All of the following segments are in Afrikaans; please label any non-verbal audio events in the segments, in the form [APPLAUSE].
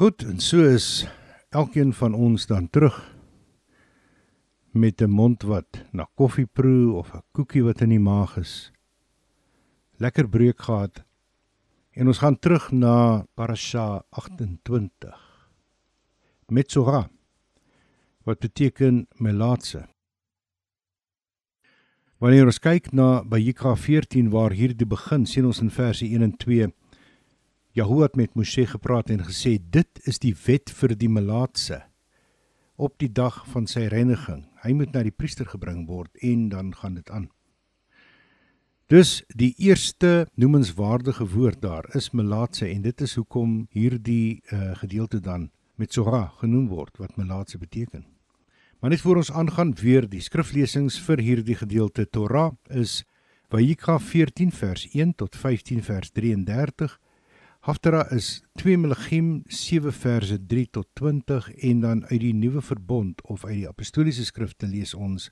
Goed, en so is elkeen van ons dan terug met 'n mond wat na koffie proe of 'n koekie wat in die maag is. Lekker breek gehad. En ons gaan terug na Parasha 28. Metzora wat beteken melaatse. Wanneer ons kyk na Bayikra 14 waar hierdie begin, sien ons in verse 1 en 2 Jahoe het met Moshe gepraat en gesê dit is die wet vir die melaatse op die dag van sy reiniging. Hy moet na die priester gebring word en dan gaan dit aan. Dus die eerste noemenswaardige woord daar is melaatse en dit is hoekom hierdie uh, gedeelte dan met Sora genoem word wat melaatse beteken. Maar net voor ons aangaan weer die skriflesings vir hierdie gedeelte Torah is Vayikra 14 vers 1 tot 15 vers 33. Haftara is 2 Melachim 7 verse 3 tot 20 en dan uit die Nuwe Verbond of uit die Apostoliese Skrifte lees ons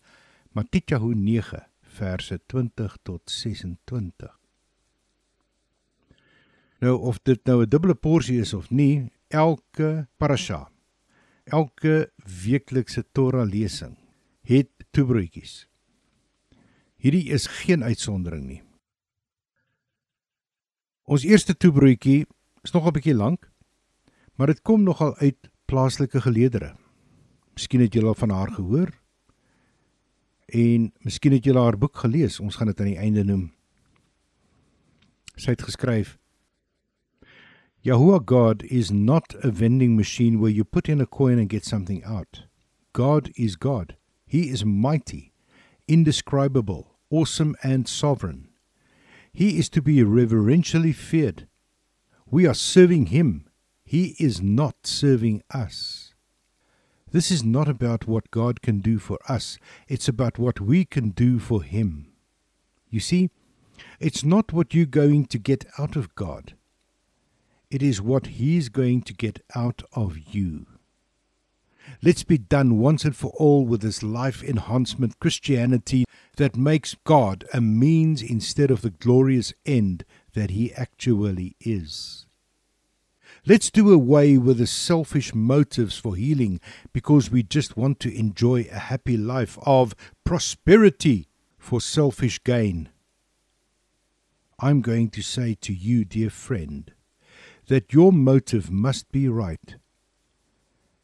Matityahu 9 verse 20 tot 26. Nou of dit nou 'n dubbele porsie is of nie, elke parasha elke weeklikse Torah lesing het toebroodjies. Hierdie is geen uitsondering nie. Ons eerste toebroodjie is nog 'n bietjie lank, maar dit kom nogal uit plaaslike geleedere. Miskien het julle al van haar gehoor en miskien het julle haar boek gelees. Ons gaan dit aan die einde noem. Sy het geskryf Yahuwah God is not a vending machine where you put in a coin and get something out. God is God. He is mighty, indescribable, awesome, and sovereign. He is to be reverentially feared. We are serving Him. He is not serving us. This is not about what God can do for us, it's about what we can do for Him. You see, it's not what you're going to get out of God. It is what He's going to get out of you. Let's be done once and for all with this life enhancement Christianity that makes God a means instead of the glorious end that He actually is. Let's do away with the selfish motives for healing because we just want to enjoy a happy life of prosperity for selfish gain. I'm going to say to you, dear friend, that your motive must be right.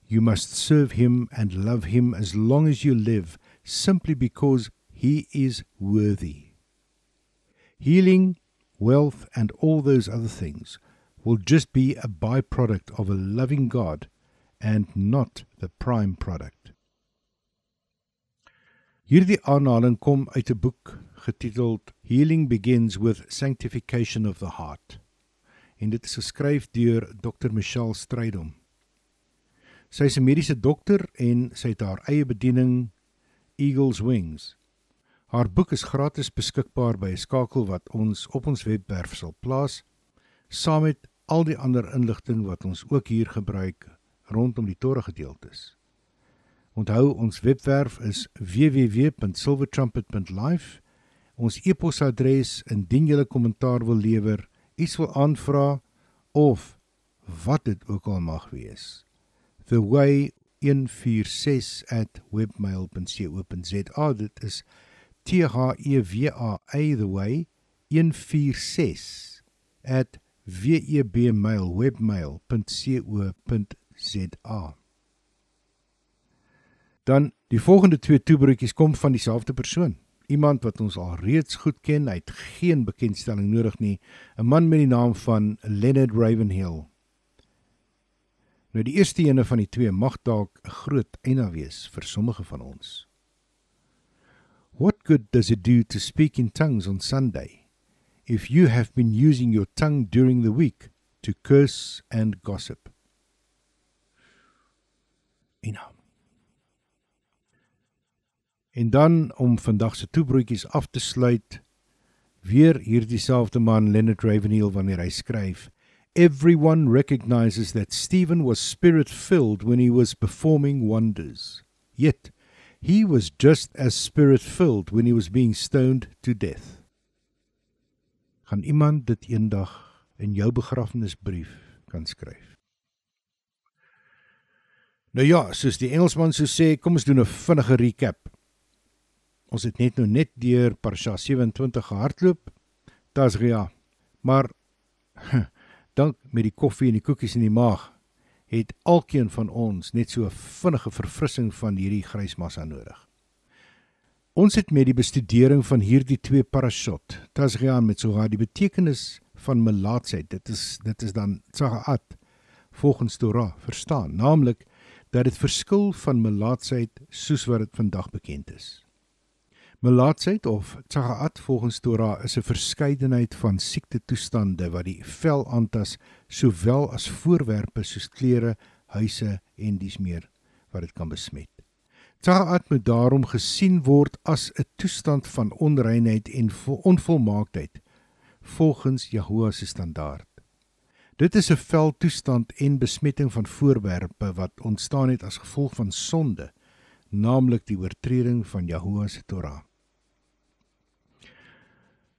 You must serve Him and love Him as long as you live, simply because He is worthy. Healing, wealth, and all those other things will just be a byproduct of a loving God and not the prime product. Hierdie aanhaling kom uit 'n boek getiteld Healing Begins with Sanctification of the Heart en dit is geskryf deur Dr Michelle Strydom. Sy is 'n mediese dokter en sy het haar eie bediening Eagles Wings. Haar boek is gratis beskikbaar by 'n skakel wat ons op ons webwerf sal plaas saam met al die ander inligting wat ons ook hier gebruik rondom die Torah gedeeltes. Onthou ons webwerf is www.silvertrumpet.live. Ons e-posadres indien jy 'n kommentaar wil lewer iets wil aanvra of wat dit ook al mag wees. The way 146@webmail.co.za dit is T H E W A A the way 146@webmail.co.za Dan die volgende twee toebroodjies kom van dieselfde persoon. Iemand wat ons al reeds goed ken, hy het geen bekendstelling nodig nie, 'n man met die naam van Leonard Ravenhill. Nou die eerste ene van die twee mag dalk 'n groot eina wees vir sommige van ons. What good does it do to speak in tongues on Sunday if you have been using your tongue during the week to curse and gossip? Ina. En dan om vandag se toebroodjies af te sluit, weer hierdie selfde man Leonard Ravenhill wanneer hy skryf Everyone recognizes that Stephen was spirit filled when he was performing wonders. Yet he was just as spirit filled when he was being stoned to death. Gaan iemand dit eendag in jou begrafnisbrief kan skryf? Nou ja, soos die Engelsman sou sê, kom ons doen 'n vinnige recap. Ons het net nou net deur Parsha 27 gehardloop. Tasria. Maar dank met die koffie en die koekies in die maag het elkeen van ons net so 'n vinnige verfrissing van hierdie grysmassa nodig. Ons het met die bestudering van hierdie twee parashot, Tasria met Zohar die betekenis van melaatsheid. Dit is dit is dan Tsagaat volgens Torah verstaan, naamlik dat dit verskil van melaatsheid soos wat dit vandag bekend is. Melaatsheid of Tsagaat volgens Torah is 'n verskeidenheid van siekte toestande wat die vel aantas sowel as voorwerpe soos klere, huise en dies meer wat dit kan besmet. Tsagaat moet daarom gesien word as 'n toestand van onreinheid en onvolmaaktheid volgens Jahoua se standaard. Dit is 'n veldtoestand en besmetting van voorwerpe wat ontstaan het as gevolg van sonde, naamlik die oortreding van Jahoua se Torah.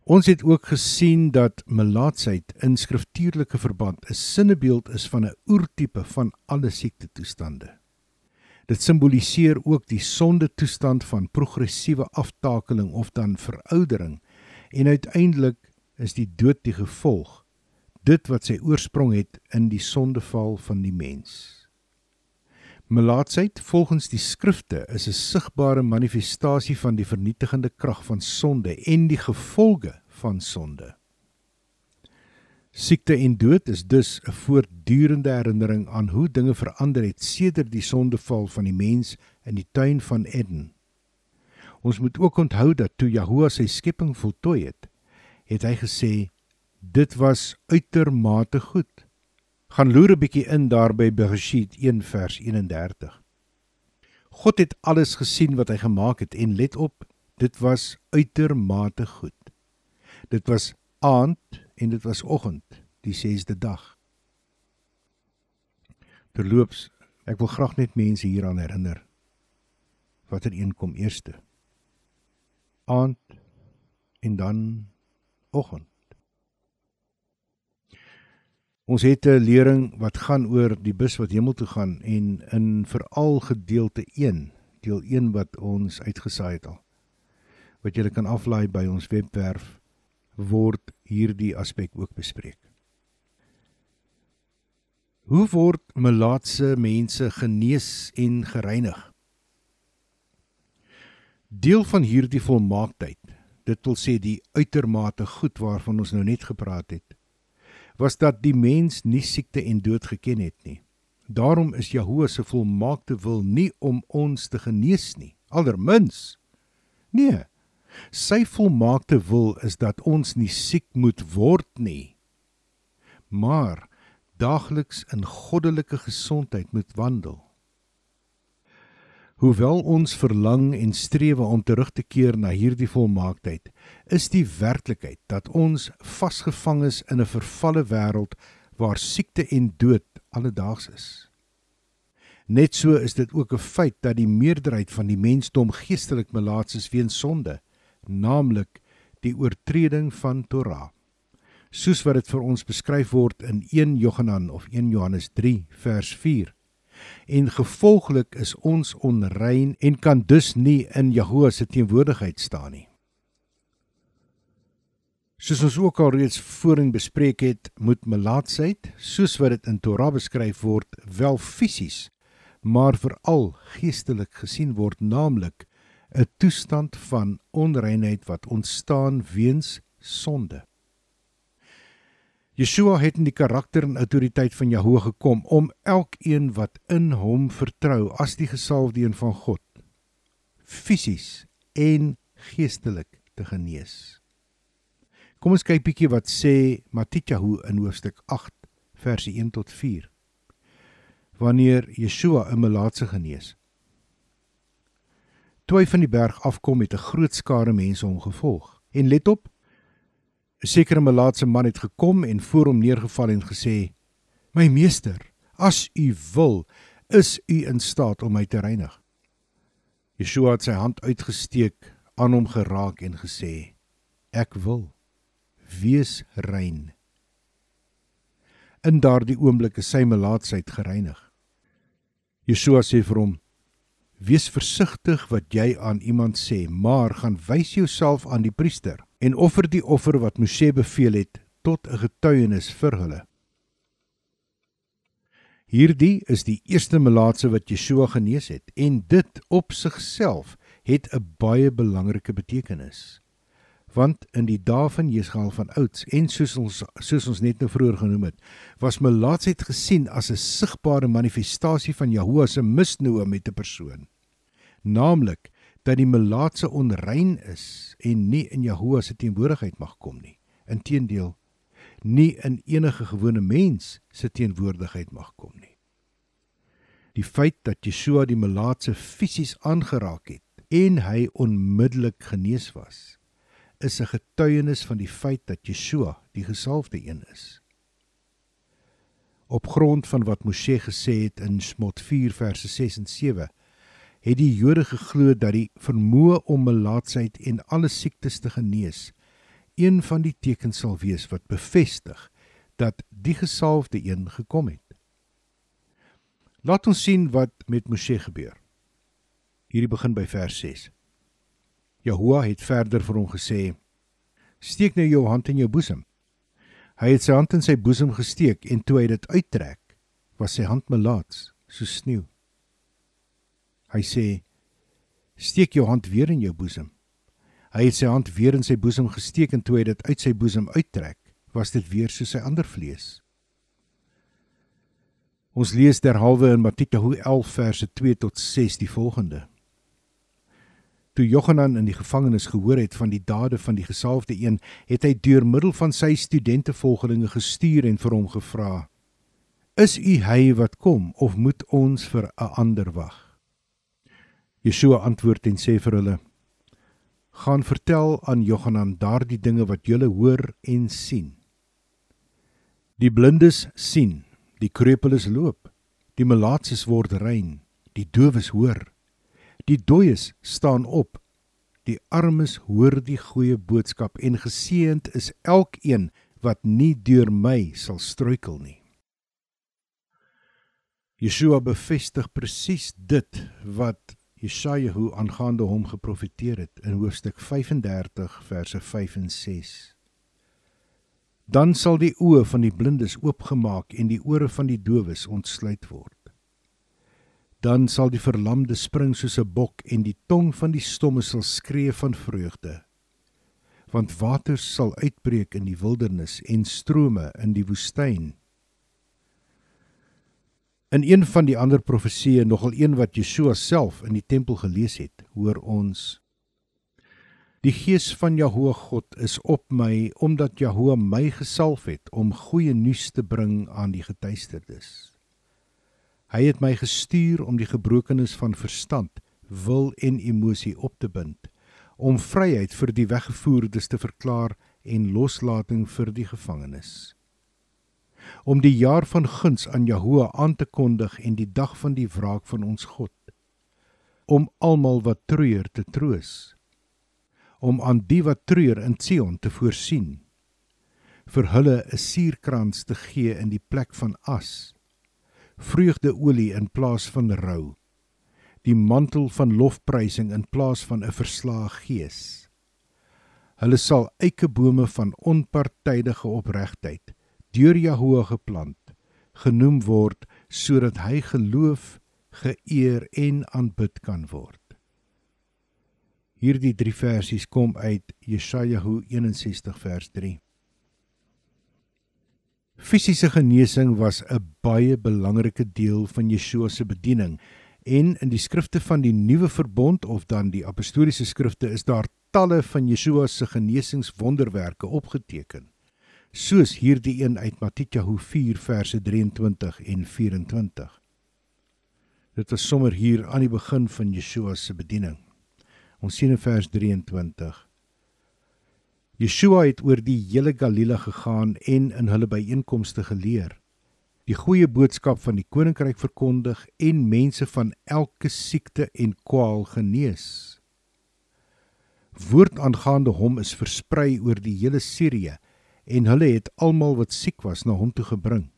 Ons het ook gesien dat melaatsheid in skriftuurlike verband 'n sinnebeeld is van 'n oertipe van alle siekte toestande. Dit simboliseer ook die sonde toestand van progressiewe aftakeling of dan veroudering en uiteindelik is die dood die gevolg dit wat sy oorsprong het in die sondeval van die mens. Melaatsheid volgens die skrifte is 'n sigbare manifestasie van die vernietigende krag van sonde en die gevolge van sonde. Siekte en dood is dus 'n voortdurende herinnering aan hoe dinge verander het sedert die sondeval van die mens in die tuin van Eden. Ons moet ook onthou dat toe Jahoua sy skepping voltooi het, het hy gesê dit was uitermate goed. Gaan loer 'n bietjie in daar by Bereshit 1 vers 31. God het alles gesien wat hy gemaak het en let op, dit was uitermate goed. Dit was aand en dit was oggend, die 6de dag. Terloops, ek wil graag net mense hieraan herinner. Watter een kom eerste? Aand en dan oggend. Ons het 'n lering wat gaan oor die bus wat hemel toe gaan en in veral gedeelte 1, deel 1 wat ons uitgesaai het al. Wat jy kan aflaai by ons webwerf word hierdie aspek ook bespreek. Hoe word melaatse mense genees en gereinig? Deel van hierdie volmaaktheid, dit wil sê die uitermate goed waarvan ons nou net gepraat het, was dat die mens nie siekte en dood geken het nie. Daarom is Jahoua se volmaakte wil nie om ons te genees nie, aldermins. Nee. Sy volmaakte wil is dat ons nie siek moet word nie, maar daagliks in goddelike gesondheid moet wandel. Hoewel ons verlang en streef om terug te keer na hierdie volmaaktheid, is die werklikheid dat ons vasgevang is in 'n vervalle wêreld waar siekte en dood alledaags is. Net so is dit ook 'n feit dat die meerderheid van die mensdom geestelik melaats is weens sonde, naamlik die oortreding van Torah. Soos wat dit vir ons beskryf word in 1 Johannes of 1 Johannes 3 vers 4 en gevolglik is ons onrein en kan dus nie in Jahoua se teenwoordigheid staan nie. Soos ons ook al reeds voorheen bespreek het, moet melaatsheid, soos wat dit in Torah beskryf word, wel fisies, maar veral geestelik gesien word, naamlik 'n toestand van onreinheid wat ontstaan weens sonde. Yeshua het in die karakter en autoriteit van Jahoe gekom om elkeen wat in hom vertrou as die gesalfde een van God fisies en geestelik te genees. Kom ons kyk bietjie wat sê Matityahu in hoofstuk 8 verse 1 tot 4. Wanneer Yeshua 'n melaatse genees. Toe hy van die berg afkom met 'n groot skare mense hom gevolg. En let op, 'n sekere melaatse man het gekom en voor hom neergeval en gesê: "My meester, as u wil, is u in staat om my te reinig." Yeshua het sy hand uitgesteek, aan hom geraak en gesê: "Ek wil. Wees rein." In daardie oomblik is sy melaatsheid gereinig. Yeshua sê vir hom: Wees versigtig wat jy aan iemand sê, maar gaan wys jouself aan die priester en offer die offer wat Moshe beveel het tot 'n getuienis vir hulle. Hierdie is die eerste melaatse wat Yeshua genees het en dit op sigself het 'n baie belangrike betekenis. Want in die dae van Jesgaal van ouds en soos ons soos ons net nou vroeër genoem het, was melaatsheid gesien as 'n sigbare manifestasie van Jahoua se misnoë met 'n persoon. Naamlik dat die melaatse onrein is en nie in Jahoua se teenwoordigheid mag kom nie. Inteendeel nie in enige gewone mens se teenwoordigheid mag kom nie. Die feit dat Yeshua die melaatse fisies aangeraak het en hy onmiddellik genees was, is 'n getuienis van die feit dat Yeshua die gesalfde een is. Op grond van wat Moshe gesê het in Smot 4 verse 6 en 7, het die Jode geglo dat die vermoë om melaatsheid en alle siektes te genees een van die tekens sal wees wat bevestig dat die gesalfde een gekom het. Laat ons sien wat met Moshe gebeur. Hierdie begin by vers 6. Jahoua het verder vir hom gesê: "Steek nou jou hand in jou boesem." Hy het sy hand in sy boesem gesteek en toe hy dit uittrek, was sy hand melaats soos sneeu. Hy sê: "Steek jou hand weer in jou boesem." Hy het sy hand weer in sy boesem gesteek en toe hy dit uit sy boesem uittrek, was dit weer soos sy ander vlees. Ons lees derhalwe in Matteus 11 verse 2 tot 6 die volgende. Toe Johanan in die gevangenis gehoor het van die dade van die gesalfde een, het hy deur middel van sy studentevolgelinge gestuur en vir hom gevra: "Is u hy wat kom of moet ons vir 'n ander wag?" Yeshua antwoord en sê vir hulle: gaan vertel aan Johanan daardie dinge wat julle hoor en sien. Die blindes sien, die krepeles loop, die melaatses word rein, die dowes hoor, die dooies staan op, die armes hoor die goeie boodskap en geseënd is elkeen wat nie deur my sal struikel nie. Yeshua bevestig presies dit wat Jesaja hoe aangaande hom geprofeteer het in hoofstuk 35 verse 5 en 6. Dan sal die oë van die blindes oopgemaak en die ore van die dowes ontsluit word. Dan sal die verlamde spring soos 'n bok en die tong van die stomme sal skree van vreugde. Want waters sal uitbreek in die wildernis en strome in die woestyn. In een van die ander profesieë, nogal een wat Yeshua self in die tempel gelees het, hoor ons: Die gees van Jahwe God is op my omdat Jahwe my gesalf het om goeie nuus te bring aan die getuisterdes. Hy het my gestuur om die gebrokenes van verstand, wil en emosie op te bind, om vryheid vir die weggevoerdes te verklaar en loslating vir die gevangenes om die jaar van guns aan Jahoe aan te kondig en die dag van die wraak van ons God om almal wat treur te troos om aan die wat treur in Sion te voorsien vir hulle 'n suurkrans te gee in die plek van as vreugdeolie in plaas van rou die mantel van lofprysing in plaas van 'n verslae gees. Hulle sal eikebome van onpartydige opregtheid deur Jahoe geplant, genoem word sodat hy geloof, geëer en aanbid kan word. Hierdie drie versies kom uit Jesaja 61 vers 3. Fisiese genesing was 'n baie belangrike deel van Yeshua se bediening en in die skrifte van die Nuwe Verbond of dan die apostoliese skrifte is daar talle van Yeshua se genesingswonderwerke opgeteken soos hierdie een uit Matteus 4 verse 23 en 24. Dit was sommer hier aan die begin van Yeshua se bediening. Ons sien in vers 23. Yeshua het oor die hele Galilea gegaan en in hulle byeenkomste geleer, die goeie boodskap van die koninkryk verkondig en mense van elke siekte en kwaal genees. Woord aangaande hom is versprei oor die hele Sirië en hulle het almal wat siek was na hom toe gebring.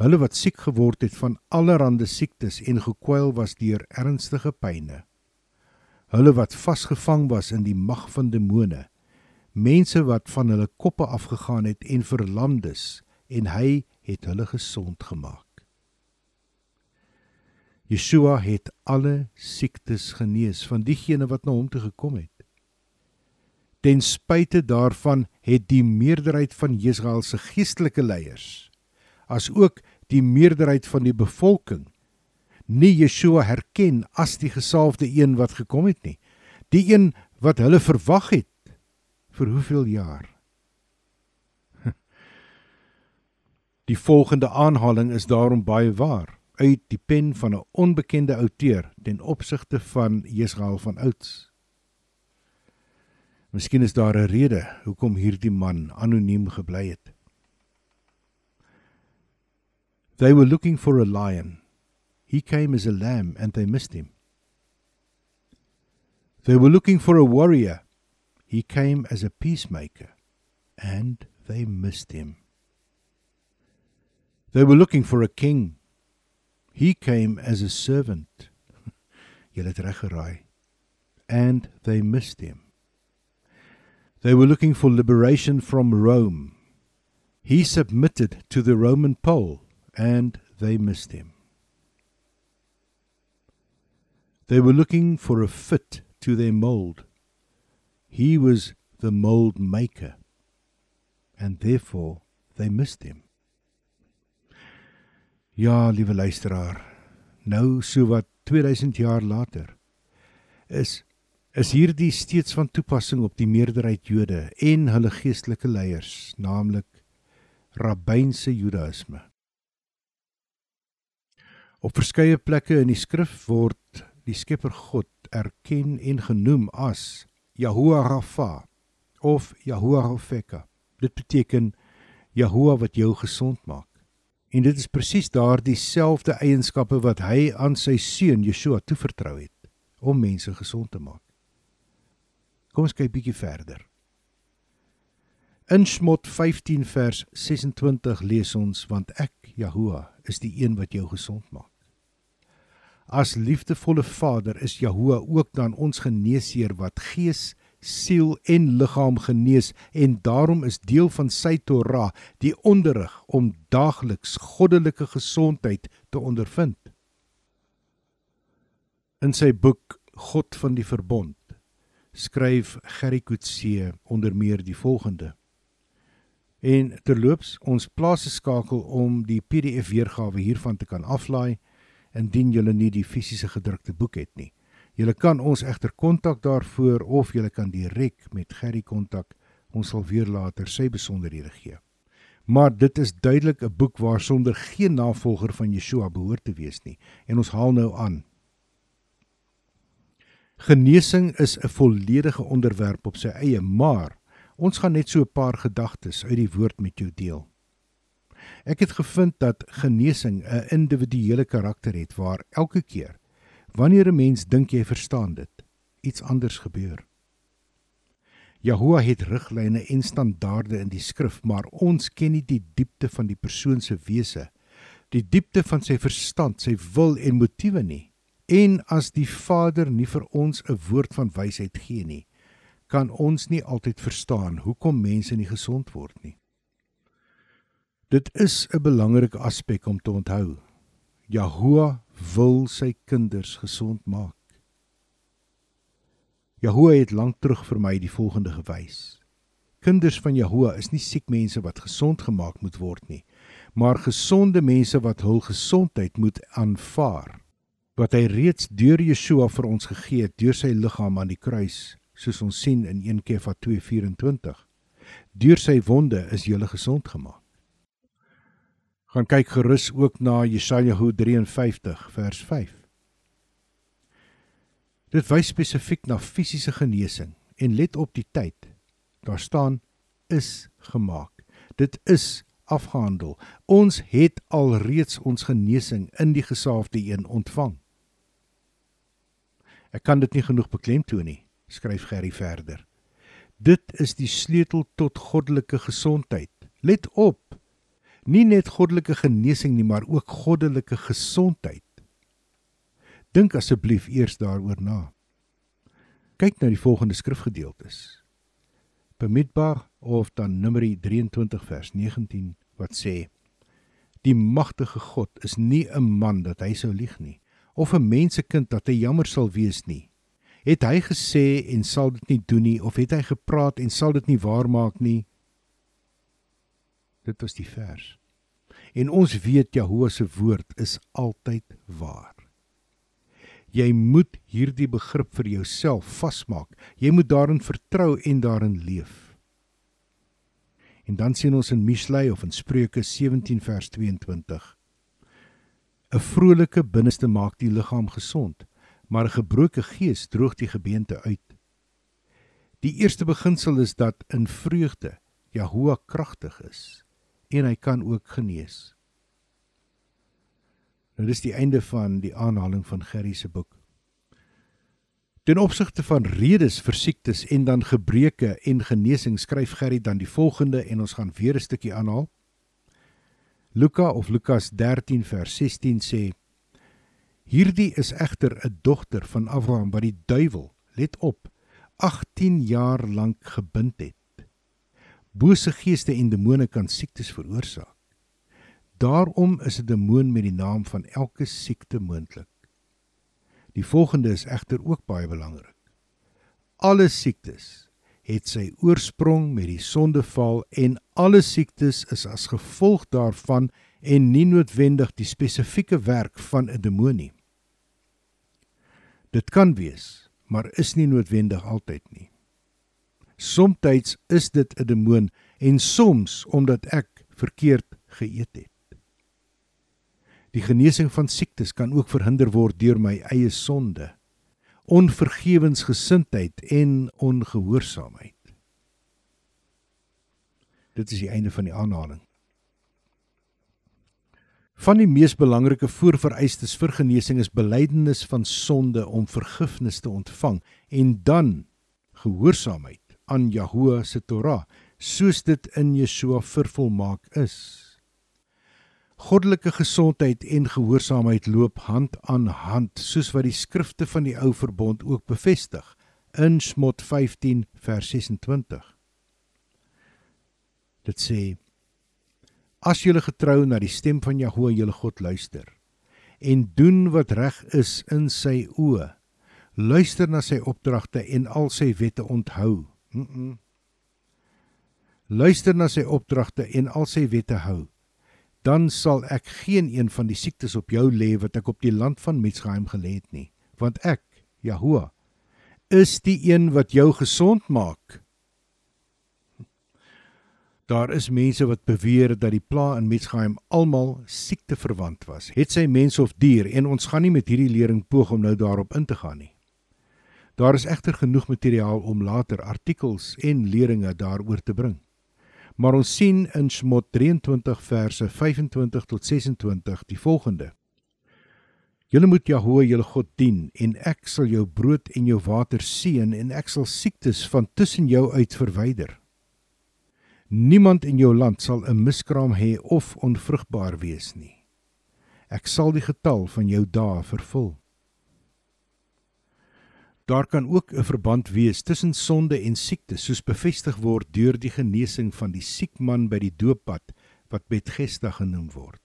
hulle wat siek geword het van allerlei siektes en gekwyl was deur ernstige pyne hulle wat vasgevang was in die mag van demone. Mense wat van hulle koppe afgegaan het en verlamdes en hy het hulle gesond gemaak. Yeshua het alle siektes genees van diegene wat na hom toe gekom het Ten spyte daarvan het die meerderheid van Israel se geestelike leiers as ook die meerderheid van die bevolking nie Yeshua herken as die gesalfde een wat gekom het nie. Die een wat hulle verwag het vir hoeveel jaar? [LAUGHS] Die volgende aanhaling is daarom baie waar uit die pen van 'n onbekende outeur ten opsigte van Israel van ouds. Miskien is daar 'n rede hoekom hierdie man anoniem gebly het. They were looking for a lion. He came as a lamb and they missed him. They were looking for a warrior. He came as a peacemaker and they missed him. They were looking for a king. He came as a servant. [LAUGHS] Julle het reg geraai. And they missed him. They were looking for liberation from Rome. He submitted to the Roman pole and they missed him. They were looking for a fit to their mold. He was the mold maker and therefore they missed him. Ja, liewe luisteraar, nou so wat 2000 jaar later is is hierdie steeds van toepassing op die meerderheid Jode en hulle geestelike leiers, naamlik rabbynse Judaïsme. Op verskeie plekke in die skrif word die Skepper God erken en genoem as Yahuwah Rafa of Yahuwah Rofeka. Dit beteken Yahuwah wat jou gesond maak. En dit is presies daardie selfde eienskappe wat hy aan sy seun Yeshua toevertrou het om mense gesond te maak. Kom ons kyk bietjie verder. In Smot 15 vers 26 lees ons want ek Jahoua is die een wat jou gesond maak. As liefdevolle Vader is Jahoua ook dan ons geneesheer wat gees, siel en liggaam genees en daarom is deel van sy Torah die onderrig om daagliks goddelike gesondheid te ondervind. In sy boek God van die Verbond skryf Gerry Coetzee onder meer die volgende. En terloops, ons plaas 'n skakel om die PDF weergawe hiervan te kan aflaai indien jy nie die fisiese gedrukte boek het nie. Jy kan ons egter kontak daarvoor of jy kan direk met Gerry kontak. Ons sal weer later sy besonderhede gee. Maar dit is duidelik 'n boek waarsonder geen navolger van Yeshua behoort te wees nie en ons haal nou aan Genesing is 'n volledige onderwerp op sy eie, maar ons gaan net so 'n paar gedagtes uit die woord met jou deel. Ek het gevind dat genesing 'n individuele karakter het waar elke keer wanneer 'n mens dink jy verstaan dit, iets anders gebeur. Jahoua het riglyne en standaarde in die skrif, maar ons ken nie die diepte van die persoon se wese, die diepte van sy verstand, sy wil en motiewe nie. En as die Vader nie vir ons 'n woord van wysheid gee nie, kan ons nie altyd verstaan hoekom mense nie gesond word nie. Dit is 'n belangrike aspek om te onthou. Jahoua wil sy kinders gesond maak. Jahoua het lank terug vir my die volgende gewys. Kinders van Jahoua is nie siek mense wat gesond gemaak moet word nie, maar gesonde mense wat hul gesondheid moet aanvaar wat hy reeds deur Yeshua vir ons gegee het deur sy liggaam aan die kruis soos ons sien in 1 Kefa 2:24 deur sy wonde is jy gesond gemaak. Gaan kyk gerus ook na Jesaja 53 vers 5 dit wys spesifiek na fisiese genesing en let op die tyd. Daar staan is gemaak. Dit is afgehandel. Ons het alreeds ons genesing in die gesaafde een ontvang Ek kan dit nie genoeg beklemtoon nie, skryf Gerry verder. Dit is die sleutel tot goddelike gesondheid. Let op. Nie net goddelike genesing nie, maar ook goddelike gesondheid. Dink asseblief eers daaroor na. Kyk na die volgende skrifgedeeltes. Bemidbar of dan Numeri 23 vers 19 wat sê: Die magtige God is nie 'n man dat hy sou lieg nie, of 'n mensekind dat hy jammer sal wees nie. Het hy gesê en sal dit nie doen nie of het hy gepraat en sal dit nie waarmaak nie? Dit was die vers. En ons weet Jahoua se woord is altyd waar. Jy moet hierdie begrip vir jouself vasmaak. Jy moet daarin vertrou en daarin leef. En dan sien ons in Mislei of in Spreuke 17 vers 22. 'n Vrolike binneste maak die liggaam gesond, maar 'n gebroke gees droog die gebeente uit. Die eerste beginsel is dat in vreugde Jahoua kragtig is en hy kan ook genees. Nou dis die einde van die aanhaling van Gerry se boek. Ten opsigte van redes vir siektes en dan gebreke en genesing skryf Gerry dan die volgende en ons gaan weer 'n stukkie aanhaal. Luka of Lukas 13 vers 16 sê: Hierdie is egter 'n dogter van Abraham wat die duiwel, let op, 18 jaar lank gebind het. Bose geeste en demone kan siektes veroorsaak. Daarom is 'n demoon met die naam van elke siekte moontlik. Die volgende is egter ook baie belangrik. Alle siektes het sy oorsprong met die sondeval en alle siektes is as gevolg daarvan en nie noodwendig die spesifieke werk van 'n demoon nie. Dit kan wees, maar is nie noodwendig altyd nie. Somstyds is dit 'n demoon en soms omdat ek verkeerd geëet het. Die genesing van siektes kan ook verhinder word deur my eie sonde, onvergewensgesindheid en ongehoorsaamheid. Dit is die einde van die aanhaling. Van die mees belangrike voorvereistes vir genesing is belydenis van sonde om vergifnis te ontvang en dan gehoorsaamheid aan Jahoua se Torah, soos dit in Yeshua vervolmaak is. Goddelike gesondheid en gehoorsaamheid loop hand aan hand, soos wat die skrifte van die Ou Verbond ook bevestig in Smot 15 vers 26. Dit sê: As jy getrou na die stem van Jahoua jou God luister en doen wat reg is in sy oë, luister na sy opdragte en al sy wette onthou, Mm -mm. Luister na sy opdragte en al sy wette hou. Dan sal ek geen een van die siektes op jou lê wat ek op die land van Mitsraim gelê het nie, want ek, Jahoua, is die een wat jou gesond maak. Daar is mense wat beweer dat die pla in Mitsraim almal siekte verwant was. Het sy mens of dier en ons gaan nie met hierdie lering poog om nou daarop in te gaan nie. Daar is egter genoeg materiaal om later artikels en leringe daaroor te bring. Maar ons sien in Smot 23 verse 25 tot 26 die volgende: Julle moet Jahwe julle God dien en ek sal jou brood en jou water seën en ek sal siektes van tussen jou uit verwyder. Niemand in jou land sal 'n miskraam hê of onvrugbaar wees nie. Ek sal die getal van jou dae vervul. Daar kan ook 'n verband wees tussen sonde en siekte, soos bevestig word deur die genesing van die siek man by die dooppad wat Bethesda genoem word,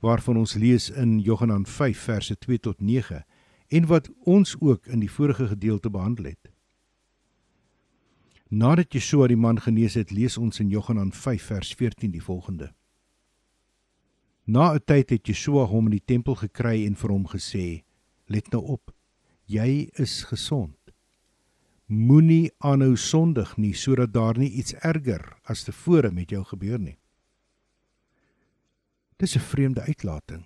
waarvan ons lees in Johannes 5 verse 2 tot 9 en wat ons ook in die vorige gedeelte behandel het. Nadat Yeshua die man genees het, lees ons in Johannes 5 vers 14 die volgende: Na 'n tyd het Yeshua hom in die tempel gekry en vir hom gesê: "Let nou op, jy is gesond. Moenie aanhou sondig nie sodat daar nie iets erger as tevore met jou gebeur nie. Dis 'n vreemde uitlating.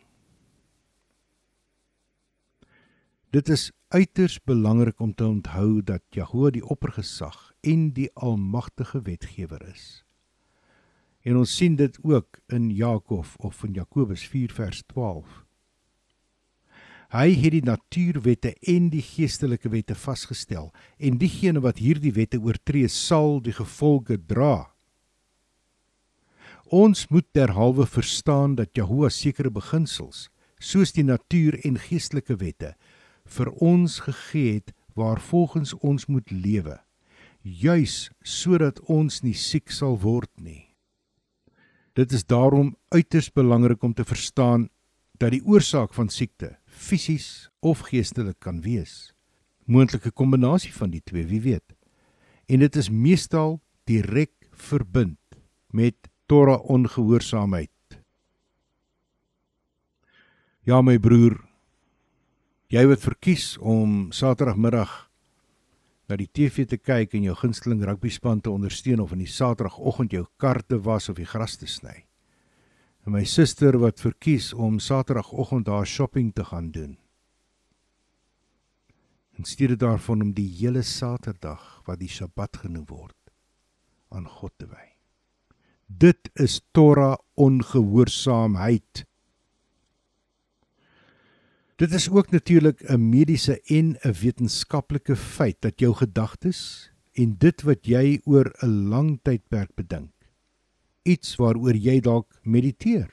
Dit is uiters belangrik om te onthou dat Jahoe die oppergesag en die almagtige wetgewer is. En ons sien dit ook in Jakob of in Jakobus 4 vers 12. Hy het die natuurwette en die geestelike wette vasgestel en diegene wat hierdie wette oortree sal die gevolge dra. Ons moet derhalwe verstaan dat Jahoua sekere beginsels, soos die natuur en geestelike wette, vir ons gegee het waarvolgens ons moet lewe, juis sodat ons nie siek sal word nie. Dit is daarom uiters belangrik om te verstaan dat die oorsaak van siekte fisies of geestelik kan wees. Moontlike kombinasie van die twee, wie weet. En dit is meestal direk verbind met Torah ongehoorsaamheid. Ja my broer, jy wat verkies om Saterdagmiddag na die TV te kyk en jou gunsteling rugbyspan te ondersteun of in die Saterdagoggend jou kar te was of die gras te sny. En my suster wat verkies om Saterdagoggend haar shopping te gaan doen. In steede daarvan om die hele Saterdag wat die Sabbat genoem word aan God te wy. Dit is Torah ongehoorsaamheid. Dit is ook natuurlik 'n mediese en 'n wetenskaplike feit dat jou gedagtes en dit wat jy oor 'n lang tydperk bedink, iets waaroor jy dalk mediteer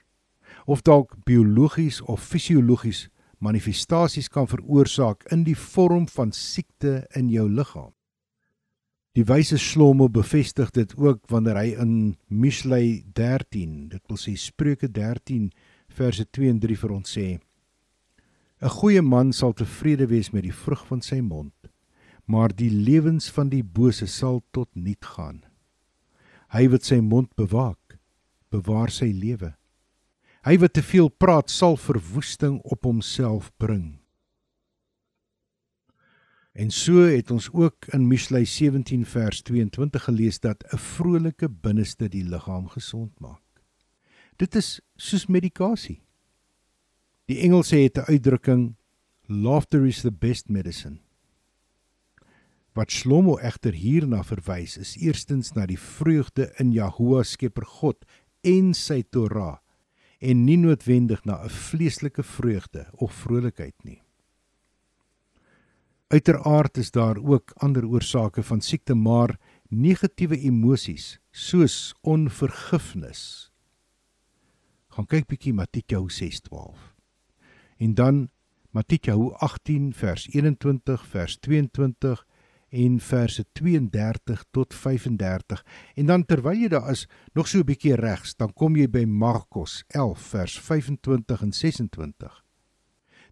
of dalk biologies of fisiologies manifestasies kan veroorsaak in die vorm van siekte in jou liggaam. Die wyse Shlomo bevestig dit ook wanneer hy in Mishlei 13, dit wil sê Spreuke 13 verse 2 en 3 vir ons sê: 'n Goeie man sal tevrede wees met die vrug van sy mond, maar die lewens van die bose sal tot niet gaan. Hy wat sy mond bewaak, bewaar sy lewe. Hy wat te veel praat, sal verwoesting op homself bring. En so het ons ook in Mishlei 17 vers 22 gelees dat 'n vrolike binneste die liggaam gesond maak. Dit is soos medikasie. Die Engelse het 'n uitdrukking laughter is the best medicine. Wat Shlomo egter hierna verwys is eerstens na die vreugde in Jahoua Skepper God en sy Torah en nie noodwendig na 'n vleeslike vreugde of vrolikheid nie. Uiteraard is daar ook ander oorsake van siekte, maar negatiewe emosies soos onvergifnis. Gaan kyk bietjie Matteus 6:12 en dan Matteus 18 vers 21 vers 22 en verse 32 tot 35 en dan terwyl jy daar is nog so 'n bietjie regs dan kom jy by Markus 11 vers 25 en 26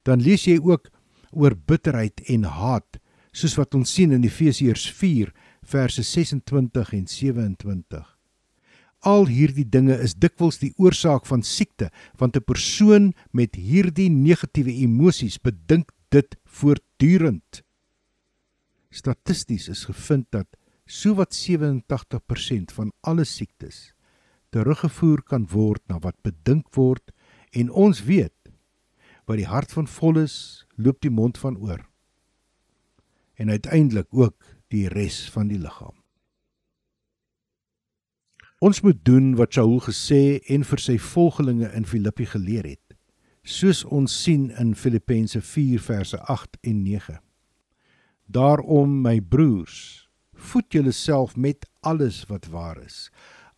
dan lees jy ook oor bitterheid en haat soos wat ons sien in Efesiërs 4 verse 26 en 27 al hierdie dinge is dikwels die oorsaak van siekte want 'n persoon met hierdie negatiewe emosies bedink dit voortdurend. Statisties is gevind dat sowat 87% van alle siektes teruggevoer kan word na wat bedink word en ons weet wat die hart van vol is, loop die mond van oor. En uiteindelik ook die res van die liggaam. Ons moet doen wat Saul gesê en vir sy volgelinge in Filippi geleer het. Soos ons sien in Filippense 4 verse 8 en 9. Daarom my broers, voed julleself met alles wat waar is,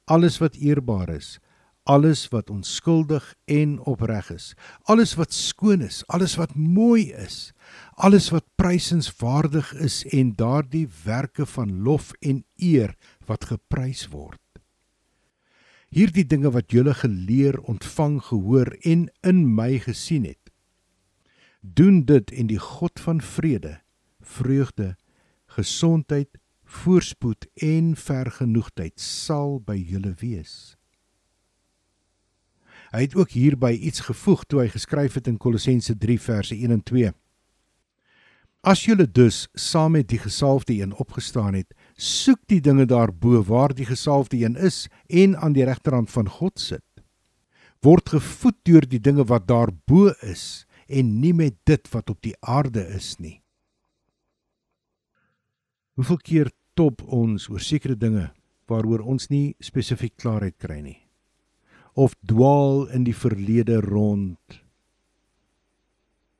alles wat eerbaar is, alles wat onskuldig en opreg is, alles wat skoon is, alles wat mooi is, alles wat prysenswaardig is en daardie werke van lof en eer wat geprys word hierdie dinge wat julle geleer, ontvang, gehoor en in my gesien het. Doen dit en die God van vrede, vreugde, gesondheid, voorspoed en vergenoegdheid sal by julle wees. Hy het ook hierby iets gevoeg toe hy geskryf het in Kolossense 3 verse 1 en 2. As julle dus saam met die gesalfde een opgestaan het, soek die dinge daarbo waar die gesalfde een is en aan die regterhand van God sit. Word gevoed deur die dinge wat daarbo is en nie met dit wat op die aarde is nie. Hoeveel keer top ons oor sekere dinge waaroor ons nie spesifiek klaarheid kry nie of dwaal in die verlede rond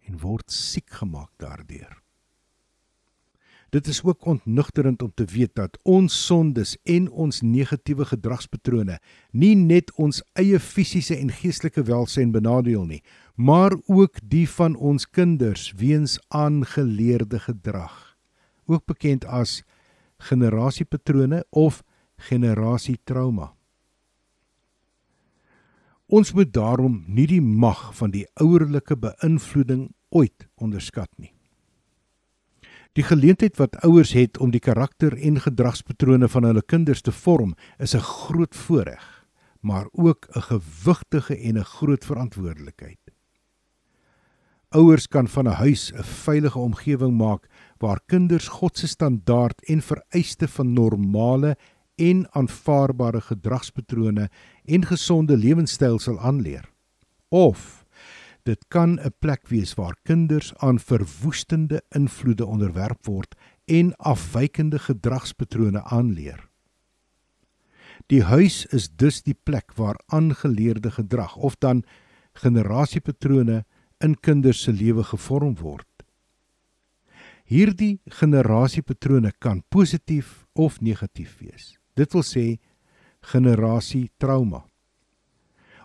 en word siek gemaak daardeur. Dit is ook ontnugterend om te weet dat ons sondes en ons negatiewe gedragspatrone nie net ons eie fisiese en geestelike welsyn benadeel nie, maar ook die van ons kinders weens aangeleerde gedrag, ook bekend as generasiepatrone of generasietrauma. Ons moet daarom nie die mag van die ouerlike beïnvloeding ooit onderskat nie. Die geleentheid wat ouers het om die karakter en gedragspatrone van hulle kinders te vorm, is 'n groot voorreg, maar ook 'n gewigtige en 'n groot verantwoordelikheid. Ouers kan van 'n huis 'n veilige omgewing maak waar kinders God se standaard en vereiste van normale en aanvaarbare gedragspatrone en gesonde lewenstyl sal aanleer. Of Dit kan 'n plek wees waar kinders aan verwoestende invloede onderwerp word en afwykende gedragspatrone aanleer. Die huis is dus die plek waar aangeleerde gedrag of dan generasiepatrone in kinders se lewe gevorm word. Hierdie generasiepatrone kan positief of negatief wees. Dit wil sê generasie trauma.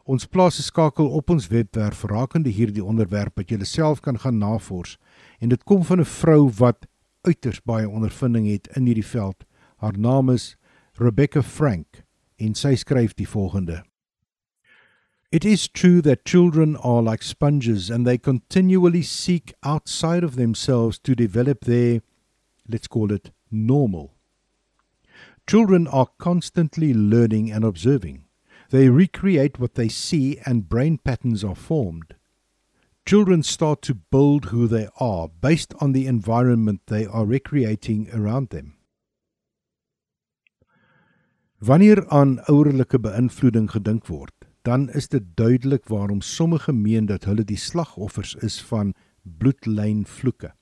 Ons plaas 'n skakel op ons webwerf rakende hierdie onderwerp wat jy self kan gaan navors en dit kom van 'n vrou wat uiters baie ondervinding het in hierdie veld. Haar naam is Rebecca Frank en sy skryf die volgende: It is true that children are like sponges and they continually seek outside of themselves to develop their let's call it normal. Children are constantly learning and observing. They recreate what they see and brain patterns are formed. Children start to build who they are based on the environment they are recreating around them. Wanneer aan ouerlike beïnvloeding gedink word, dan is dit duidelik waarom sommige meen dat hulle die slagoffers is van bloedlynvloeke.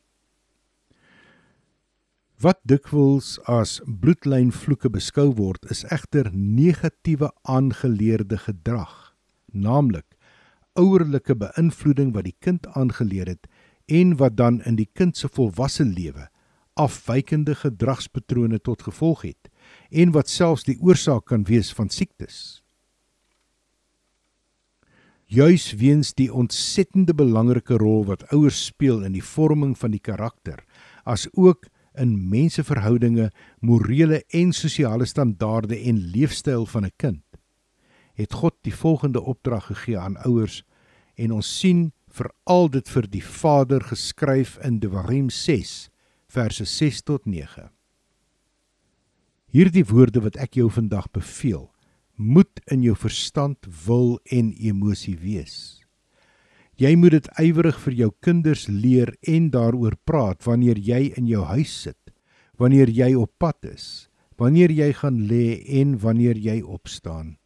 Wat dikwels as bloedlynvloeke beskou word, is egter negatiewe aangeleerde gedrag, naamlik ouerlike beïnvloeding wat die kind aangeleer het en wat dan in die kind se volwasse lewe afwykende gedragspatrone tot gevolg het en wat selfs die oorsaak kan wees van siektes. Juis weens die ontsettende belangrike rol wat ouers speel in die vorming van die karakter, as ook in menseverhoudinge, morele en sosiale standaarde en leefstyl van 'n kind, het God die volgende opdrag gegee aan ouers en ons sien veral dit vir die Vader geskryf in Devarim 6 verse 6 tot 9. Hierdie woorde wat ek jou vandag beveel, moet in jou verstand, wil en emosie wees. Jy moet dit ywerig vir jou kinders leer en daaroor praat wanneer jy in jou huis sit, wanneer jy op pad is, wanneer jy gaan lê en wanneer jy opstaan.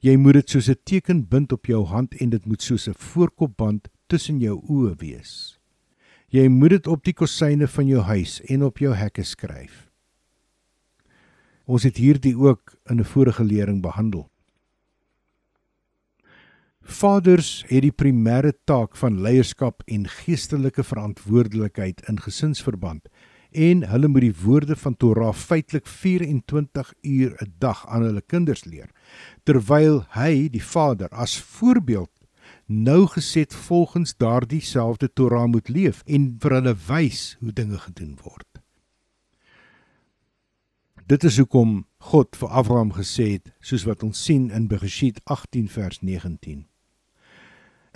Jy moet dit soos 'n teken bind op jou hand en dit moet soos 'n voorkopband tussen jou oë wees. Jy moet dit op die kosyne van jou huis en op jou hekke skryf. Ons het hierdie ook in 'n vorige lering behandel. Vaders het die primêre taak van leierskap en geestelike verantwoordelikheid in gesinsverband en hulle moet die woorde van Torah feitelik 24 uur 'n dag aan hulle kinders leer terwyl hy die vader as voorbeeld nou geset volgens daardie selfde Torah moet leef en vir hulle wys hoe dinge gedoen word. Dit is hoekom God vir Abraham gesê het soos wat ons sien in Bereshit 18 vers 19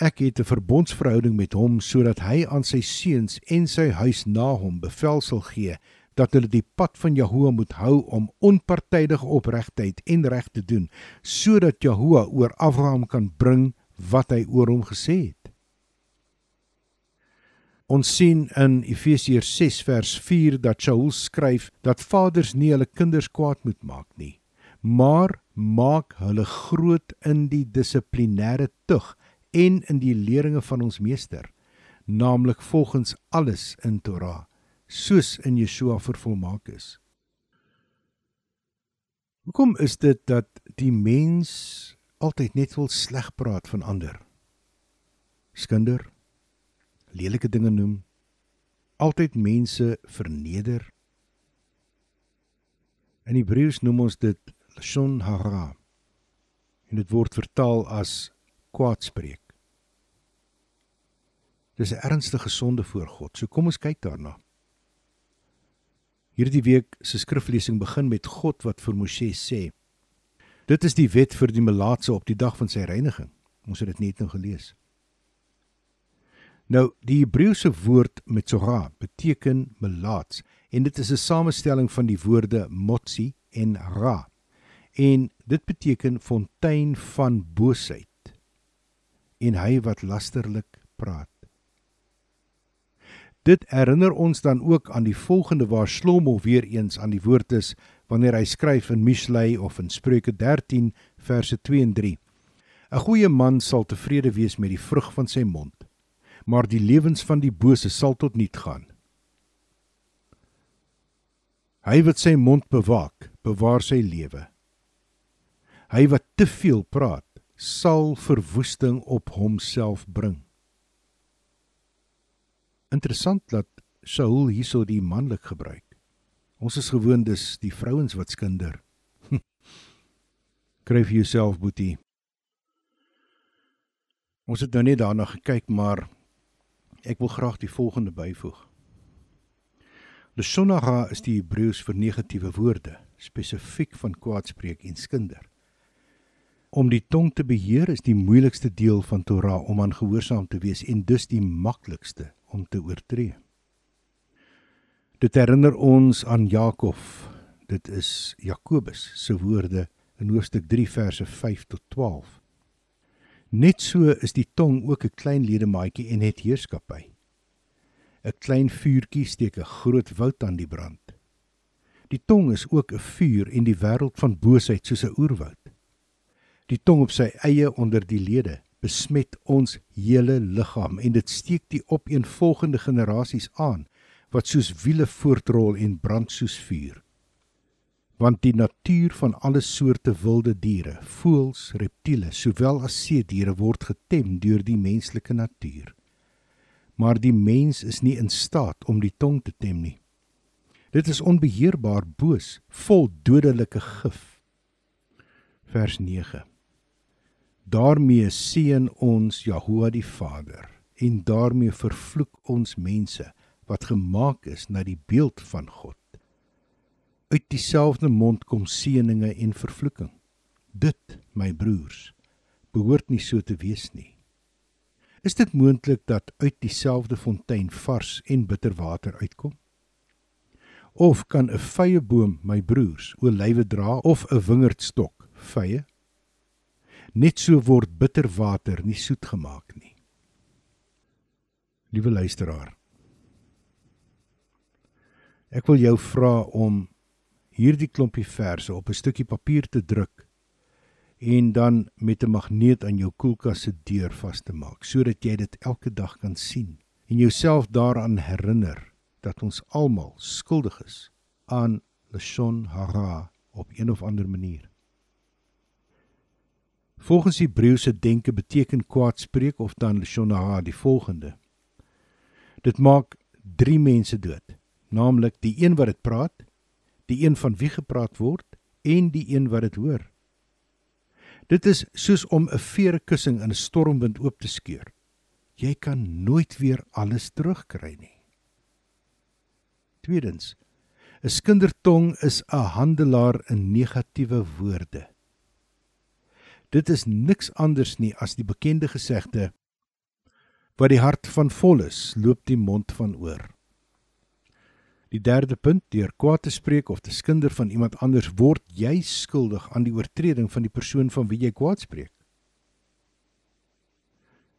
Ek het 'n verbondsverhouding met hom sodat hy aan sy seuns en sy huis na hom bevel sal gee dat hulle die pad van Jahoua moet hou om onpartydige opregtheid en reg te doen sodat Jahoua oor Abraham kan bring wat hy oor hom gesê het. Ons sien in Efesiërs 6 vers 4 dat Shaul skryf dat vaders nie hulle kinders kwaad moet maak nie, maar maak hulle groot in die dissiplinêre tug en in die leringe van ons meester, naamlik volgens alles in Torah, soos in Yeshua vervolmaak is. Hoekom is dit dat die mens altyd net wil sleg praat van ander? Skinder, lelike dinge noem, altyd mense verneder. In Hebreëus noem ons dit lashon hara. En dit word vertaal as kwaadspreek. Dis 'n ernstige sonde voor God. So kom ons kyk daarna. Hierdie week se skriflesing begin met God wat vir Moshe sê: Dit is die wet vir die melaatse op die dag van sy reiniging. Ons het dit net nou gelees. Nou, die Hebreëse woord metzora beteken melaats en dit is 'n samestelling van die woorde motzi en ra. En dit beteken fontein van boosheid en hy wat lasterlik praat. Dit herinner ons dan ook aan die volgende waar Shlomo weer eens aan die woord is wanneer hy skryf in Mishlei of in Spreuke 13 verse 2 en 3. 'n Goeie man sal tevrede wees met die vrug van sy mond, maar die lewens van die bose sal tot niet gaan. Hy wat sy mond bewaak, bewaar sy lewe. Hy wat te veel praat, sal verwoesting op homself bring. Interessant dat Saul hierso die manlik gebruik. Ons is gewoond dis die vrouens wat skinder. [LAUGHS] Kryf jouself boetie. Ons het nou net daarna gekyk, maar ek wil graag die volgende byvoeg. Lesonaha is die Hebreëus vir negatiewe woorde, spesifiek van kwaadspreek en skinder. Om die tong te beheer is die moeilikste deel van Torah om aan gehoorsaam te wees en dus die maklikste om te oortree. Dit herinner ons aan Jakob. Dit is Jakobus se woorde in hoofstuk 3 verse 5 tot 12. Net so is die tong ook 'n klein ledemaatjie en het heerskappy. 'n Klein vuurtjie steek 'n groot woud aan die brand. Die tong is ook 'n vuur in die wêreld van boosheid soos 'n oerwoud. Die tong op sy eie onder die lede besmet ons hele liggaam en dit steek die opeenvolgende generasies aan wat soos wiele voortrol en brand soos vuur. Want die natuur van alle soorte wilde diere, voëls, reptiele, sowel as see diere word getem deur die menslike natuur. Maar die mens is nie in staat om die tong te tem nie. Dit is onbeheerbaar boos, vol dodelike gif. Vers 9 daarmee seën ons Jahoua die Vader en daarmee vervloek ons mense wat gemaak is na die beeld van God. Uit dieselfde mond kom seëninge en vervloeking. Dit, my broers, behoort nie so te wees nie. Is dit moontlik dat uit dieselfde fontein vars en bitter water uitkom? Of kan 'n vye boom, my broers, olywe dra of 'n wingerdstok vye? Net so word bitter water nie soet gemaak nie. Liewe luisteraar. Ek wil jou vra om hierdie klompie verse op 'n stukkie papier te druk en dan met 'n magneet aan jou koelkas se deur vas te maak sodat jy dit elke dag kan sien en jouself daaraan herinner dat ons almal skuldig is aan lashon hara op een of ander manier. Volgens Hebreëse denke beteken kwaadspreek of dan shonah die volgende. Dit maak 3 mense dood, naamlik die een wat dit praat, die een van wie gepraat word en die een wat dit hoor. Dit is soos om 'n veerkussing in 'n stormwind oop te skeur. Jy kan nooit weer alles terugkry nie. Tweedens, 'n skindertong is 'n handelaar in negatiewe woorde. Dit is niks anders nie as die bekende gesegde wat die hart van vol is, loop die mond van oor. Die derde punt, deur kwaad te spreek of te skinder van iemand anders, word jy skuldig aan die oortreding van die persoon van wie jy kwaad spreek.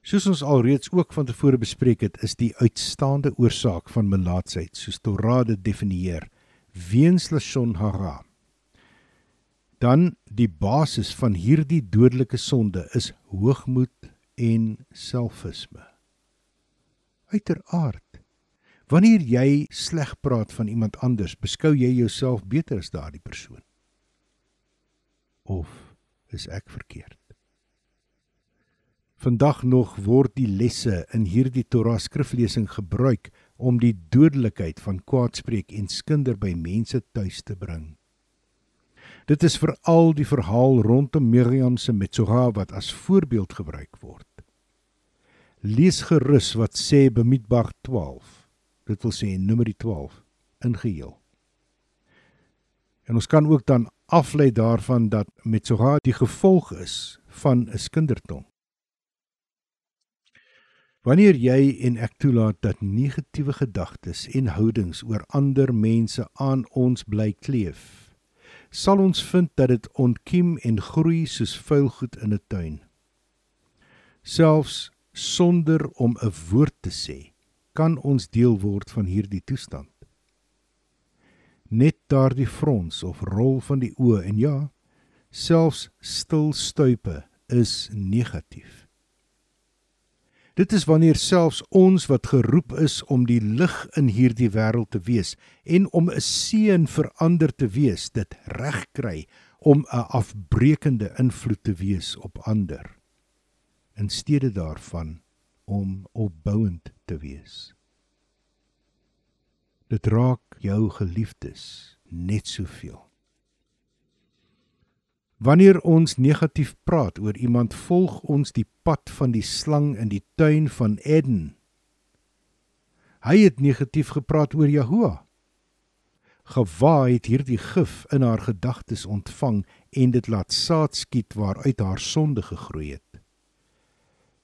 Soos ons alreeds ook van tevore bespreek het, is die uitstaande oorsaak van melaatsheid, soos Torah dit definieer, weens lashon hara, dan die basis van hierdie dodelike sonde is hoogmoed en selfisme. Uiteraard. Wanneer jy sleg praat van iemand anders, beskou jy jouself beter as daardie persoon. Of is ek verkeerd? Vandag nog word die lesse in hierdie Torah skriflesing gebruik om die dodelikheid van kwaadspreek en skinder by mense tuis te bring. Dit is veral die verhaal rondom Miriam se Metsorah wat as voorbeeld gebruik word. Lees gerus wat sê Bemidbar 12. Dit wil sê Numeri 12 in geheel. En ons kan ook dan aflei daarvan dat Metsorah die gevolg is van 'n skindertong. Wanneer jy en ek toelaat dat negatiewe gedagtes en houdings oor ander mense aan ons bly kleef, sal ons vind dat dit ontkiem en groei soos vuilgoed in 'n tuin. Selfs sonder om 'n woord te sê, kan ons deel word van hierdie toestand. Net daardie frons of rol van die oë en ja, selfs stil stuipe is negatief. Dit is wanneer selfs ons wat geroep is om die lig in hierdie wêreld te wees en om 'n seën vir ander te wees, dit reg kry om 'n afbreekende invloed te wees op ander in steede daarvan om opbouend te wees. Dit raak jou geliefdes net soveel. Wanneer ons negatief praat oor iemand, volg ons die pad van die slang in die tuin van Eden. Hy het negatief gepraat oor Jahoua. Gewa het hierdie gif in haar gedagtes ontvang en dit laat saad skiet waaruit haar sonde gegroei het.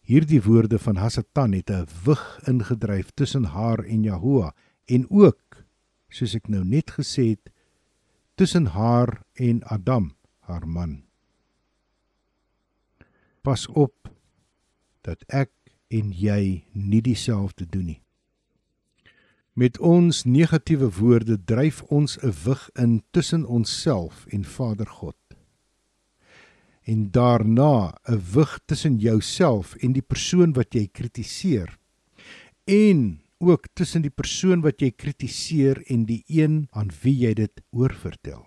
Hierdie woorde van Hasatan het 'n wig ingedryf tussen haar en Jahoua en ook, soos ek nou net gesê het, tussen haar en Adam haar man. Pas op dat ek en jy nie dieselfde doen nie. Met ons negatiewe woorde dryf ons 'n wig in tussen onsself en Vader God. En daarna 'n wig tussen jouself en die persoon wat jy kritiseer. En ook tussen die persoon wat jy kritiseer en die een aan wie jy dit oorvertel.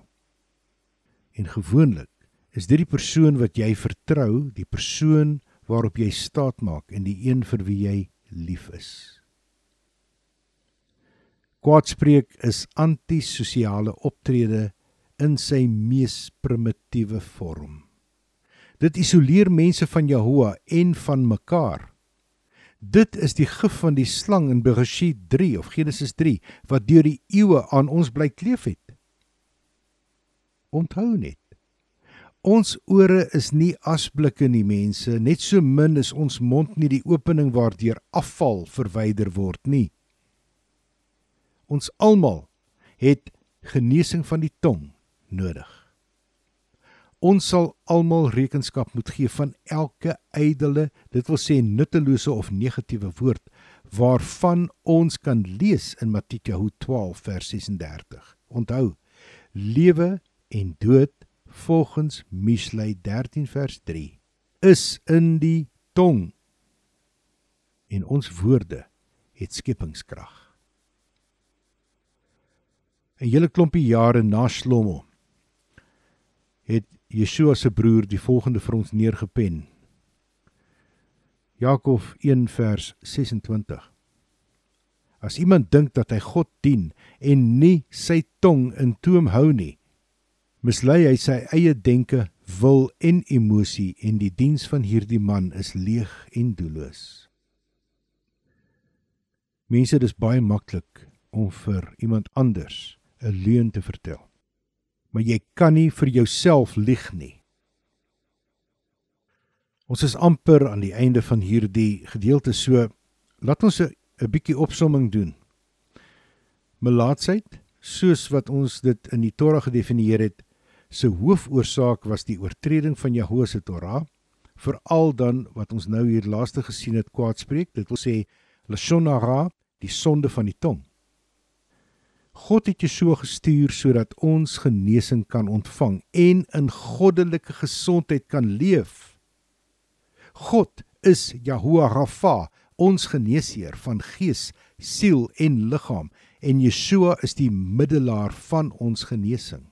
En gewoonlik is dit die persoon wat jy vertrou, die persoon waarop jy staat maak en die een vir wie jy lief is. Kwaadspreek is antisosiale optrede in sy mees primitiewe vorm. Dit isoleer mense van Jahoua en van mekaar. Dit is die gif van die slang in Bereshit 3 of Genesis 3 wat deur die eeue aan ons bly kleef het. Onthou net. Ons ore is nie asblikke nie mense, net so min is ons mond nie die opening waardeur afval verwyder word nie. Ons almal het genesing van die tong nodig. Ons sal almal rekenskap moet gee van elke ydelle, dit wil sê nuttelose of negatiewe woord waarvan ons kan lees in Matteus 12 vers 36. Onthou, lewe en dood volgens Mislei 13 vers 3 is in die tong en ons woorde het skepingskrag 'n hele klompie jare na Shlomo het Yeshua se broer die volgende vir ons neergepen Jakob 1 vers 26 As iemand dink dat hy God dien en nie sy tong in toom hou nie mislei hy sy eie denke, wil en emosie en die diens van hierdie man is leeg en doelloos. Mense, dis baie maklik om vir iemand anders 'n leuen te vertel. Maar jy kan nie vir jouself lieg nie. Ons is amper aan die einde van hierdie gedeelte so laat ons 'n bietjie opsomming doen. Melaatsheid, soos wat ons dit in die Torah gedefinieer het, se hoofoorsaak was die oortreding van Jahwe se Torah, veral dan wat ons nou hier laaste gesien het kwaadspreek, dit wil sê lashon hara, die sonde van die tong. God het Jesua gestuur sodat ons genesing kan ontvang en in goddelike gesondheid kan leef. God is Jahwe Rafa, ons geneesheer van gees, siel en liggaam en Jesua is die middelaar van ons genesing.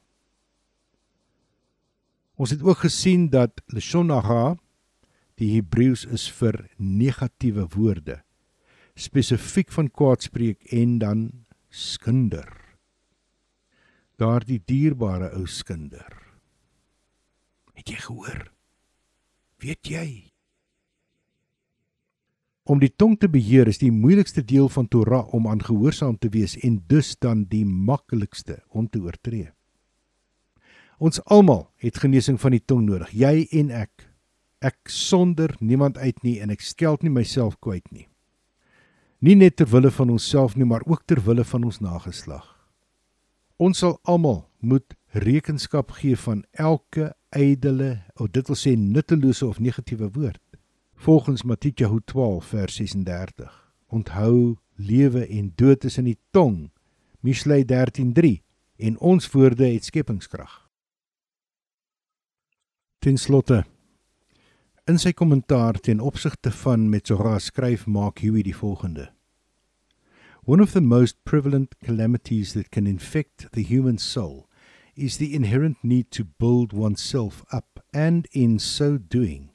Ons het ook gesien dat Leshonaha die Hebreëus is vir negatiewe woorde. spesifiek van kwaadspreek en dan skinder. Daardie dierbare ou skinder. Het jy gehoor? Weet jy? Om die tong te beheer is die moeilikste deel van Torah om aangehoorsaam te wees en dus dan die maklikste om te oortree. Ons almal het genesing van die tong nodig, jy en ek. Ek sonder niemand uit nie en ek skeld nie myself kwyt nie. Nie net ter wille van onsself nie, maar ook ter wille van ons nageslag. Ons sal almal moet rekenskap gee van elke ydelle, of dit wil sê nuttelose of negatiewe woord. Volgens Matteus 12 vers 36. Onthou lewe en dood is in die tong. Mishlei 13:3 en ons woorde het skepingskrag. Ten slotte in sy kommentaar ten opsigte van Metsorah skryf Mark Huey die volgende: One of the most prevalent calamities that can infect the human soul is the inherent need to build oneself up and in so doing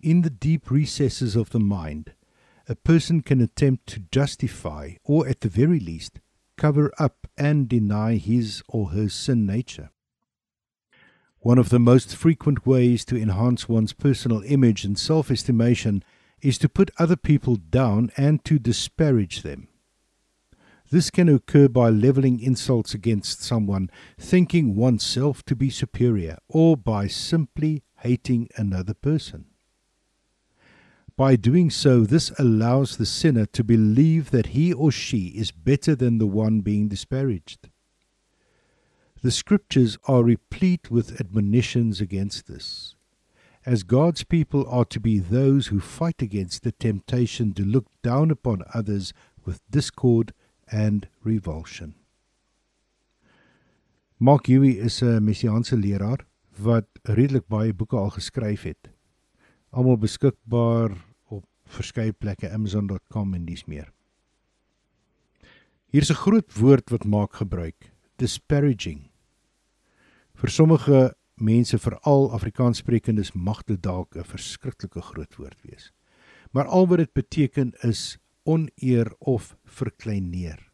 in the deep recesses of the mind a person can attempt to justify or at the very least cover up and deny his or her sin nature One of the most frequent ways to enhance one's personal image and self estimation is to put other people down and to disparage them. This can occur by leveling insults against someone, thinking oneself to be superior, or by simply hating another person. By doing so, this allows the sinner to believe that he or she is better than the one being disparaged. The scriptures are replete with admonitions against this. As God's people are to be those who fight against the temptation to look down upon others with discord and revulsion. Mark Huey is 'n messiaanse leraar wat redelik baie boeke al geskryf het. Almal beskikbaar op verskeie plekke amazon.com en dis meer. Hier's 'n groot woord wat maak gebruik, disparaging. Vir sommige mense, veral Afrikaanssprekendes, mag dit dalk 'n verskriklike groot woord wees. Maar al wat dit beteken is oneer of verkleineer.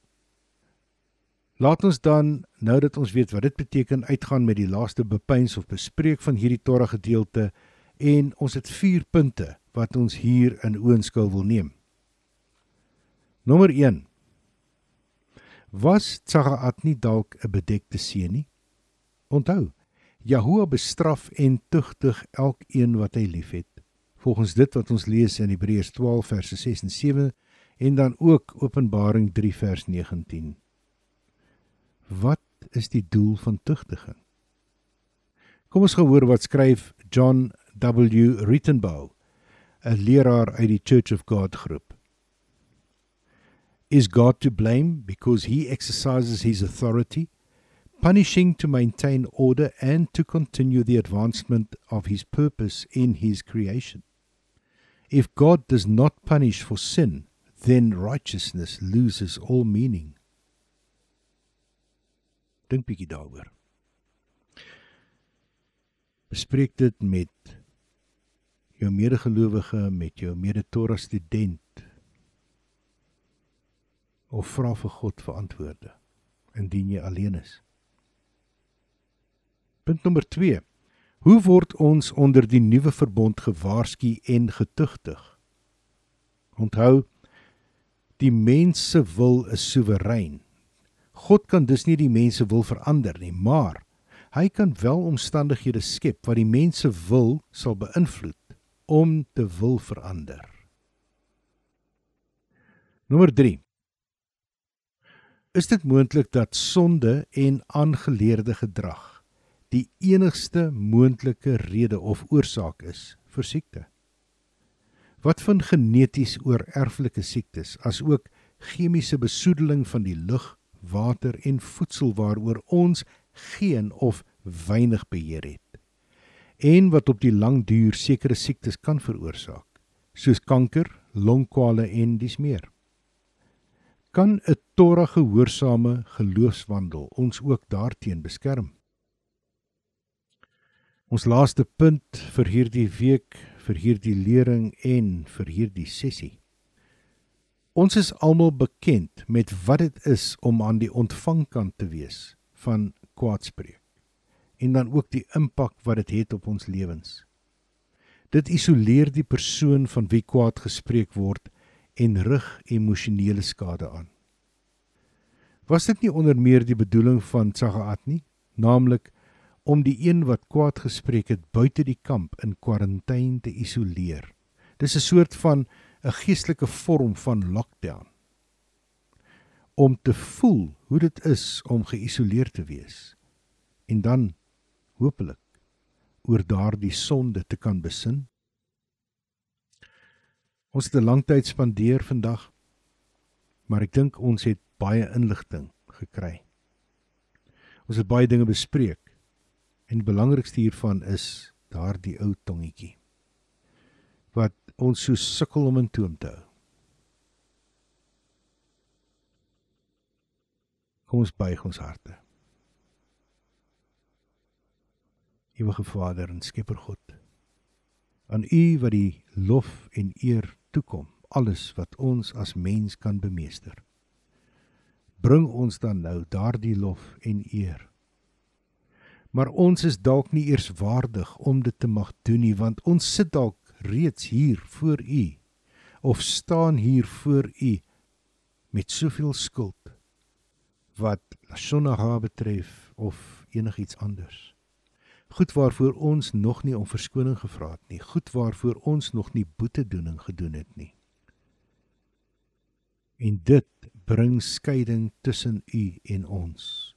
Laat ons dan, nou dat ons weet wat dit beteken, uitgaan met die laaste bepeins of bespreek van hierdie Torah gedeelte en ons het 4 punte wat ons hier in oënskou wil neem. Nommer 1. Was Tsagaat nie dalk 'n bedekte seun nie? Onthou, Jahoua bestraf en tugtig elkeen wat hy liefhet. Volgens dit wat ons lees in Hebreërs 12 verse 6 en 7 en dan ook Openbaring 3 vers 19. Wat is die doel van tugtiging? Kom ons gehoor wat skryf John W. Rittenbow, 'n leraar uit die Church of God groep. Is God to blame because he exercises his authority? punishing to maintain order and to continue the advancement of his purpose in his creation. If God does not punish for sin, then righteousness loses all meaning. Dink bietjie daaroor. Bespreek dit met jou medegelowige, met jou mede-Torah student of vra vir God vir antwoorde indien jy alleen is. Punt nommer 2. Hoe word ons onder die nuwe verbond gewaarsku en getugtig? Onthou, die mens se wil is soewerein. God kan dus nie die mense wil verander nie, maar hy kan wel omstandighede skep wat die mense wil sal beïnvloed om te wil verander. Nommer 3. Is dit moontlik dat sonde en aangeleerde gedrag die enigste moontlike rede of oorsaak is vir siekte. Wat van geneties oorerflike siektes as ook chemiese besoedeling van die lug, water en voedsel waaroor ons geen of weinig beheer het en wat op die lang duur sekere siektes kan veroorsaak soos kanker, longkwale en dis meer. Kan 'n Torah gehoorsame geloofswandel ons ook daarteen beskerm? Ons laaste punt vir hierdie week, vir hierdie lering en vir hierdie sessie. Ons is almal bekend met wat dit is om aan die ontvangkant te wees van kwaadspreek en dan ook die impak wat dit het op ons lewens. Dit isoleer die persoon van wie kwaad gespreek word en rig emosionele skade aan. Was dit nie onder meer die bedoeling van Tsagaat nie, naamlik om die een wat kwaad gespreek het buite die kamp in kwarantyne te isoleer? Dis 'n soort van 'n geestelike vorm van lockdown. Om te voel hoe dit is om geïsoleer te wees en dan hopelik oor daardie sonde te kan besin. Ons het 'n lang tyd spandeer vandag, maar ek dink ons het baie inligting gekry. Ons het baie dinge bespreek en die belangrikste hiervan is daardie ou tongetjie wat ons so sukkel om in toom te hou. Kom ons buig ons harte. Ewige Vader en Skepper God. Aan U wat die lof en eer toekom, alles wat ons as mens kan bemeester. Bring ons dan nou daardie lof en eer. Maar ons is dalk nie eers waardig om dit te mag doen nie, want ons sit dalk reeds hier voor U of staan hier voor U met soveel skuld wat Lashonara betref of enigiets anders goed waarvoor ons nog nie om verskoning gevra het nie, goed waarvoor ons nog nie boetedoening gedoen het nie. En dit bring skeiding tussen u en ons.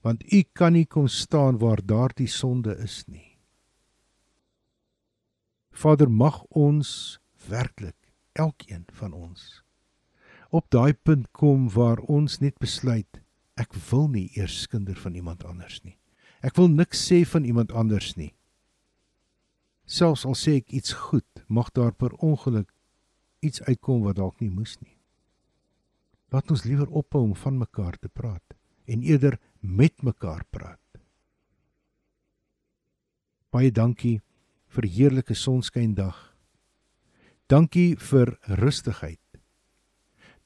Want u kan nie kom staan waar daardie sonde is nie. Vader mag ons werklik elkeen van ons op daai punt kom waar ons net besluit ek wil nie eers kinder van iemand anders nie. Ek wil niks sê van iemand anders nie. Selfs al sê ek iets goed, mag daar per ongeluk iets uitkom wat dalk nie moes nie. Laat ons liewer ophou om van mekaar te praat en eerder met mekaar praat. Baie dankie vir heerlike sonskyndag. Dankie vir rustigheid.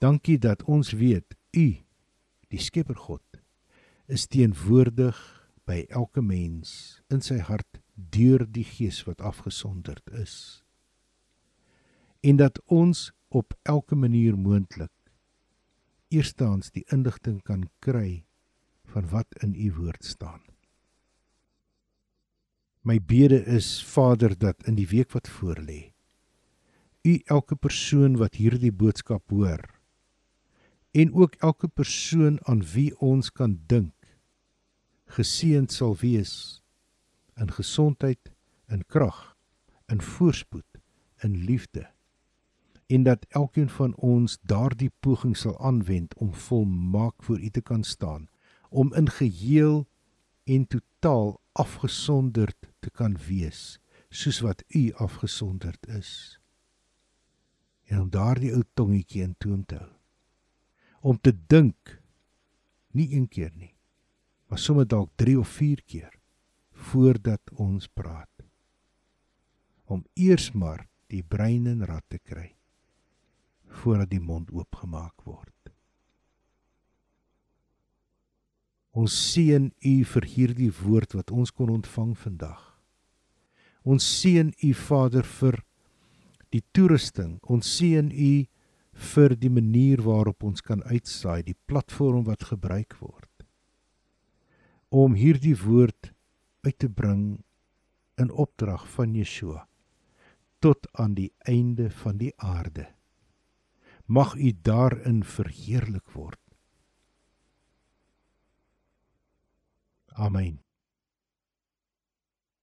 Dankie dat ons weet u, die Skepper God, is teenwoordig by elke mens in sy hart deur die gees wat afgesonderd is. En dat ons op elke manier moontlik eerstens die indigting kan kry van wat in u woord staan. My bede is Vader dat in die week wat voorlê u elke persoon wat hierdie boodskap hoor en ook elke persoon aan wie ons kan dink geseënd sal wees in gesondheid, in krag, in voorspoed, in liefde en dat elkeen van ons daardie poging sal aanwend om volmaak voor U te kan staan, om in geheel en totaal afgesonderd te kan wees, soos wat U afgesonderd is. En om daardie ou tongetjie in toom te hou. Om te dink nie een keer nie maar sommer dalk 3 of 4 keer voordat ons praat. Om eers maar die brein en rad te kry voordat die mond oopgemaak word. Ons seën u vir hierdie woord wat ons kon ontvang vandag. Ons seën u Vader vir die toerusting. Ons seën u vir die manier waarop ons kan uitsaai die platform wat gebruik word om hierdie woord uit te bring in opdrag van Yeshua tot aan die einde van die aarde. Mag u daarin verheerlik word. Amen.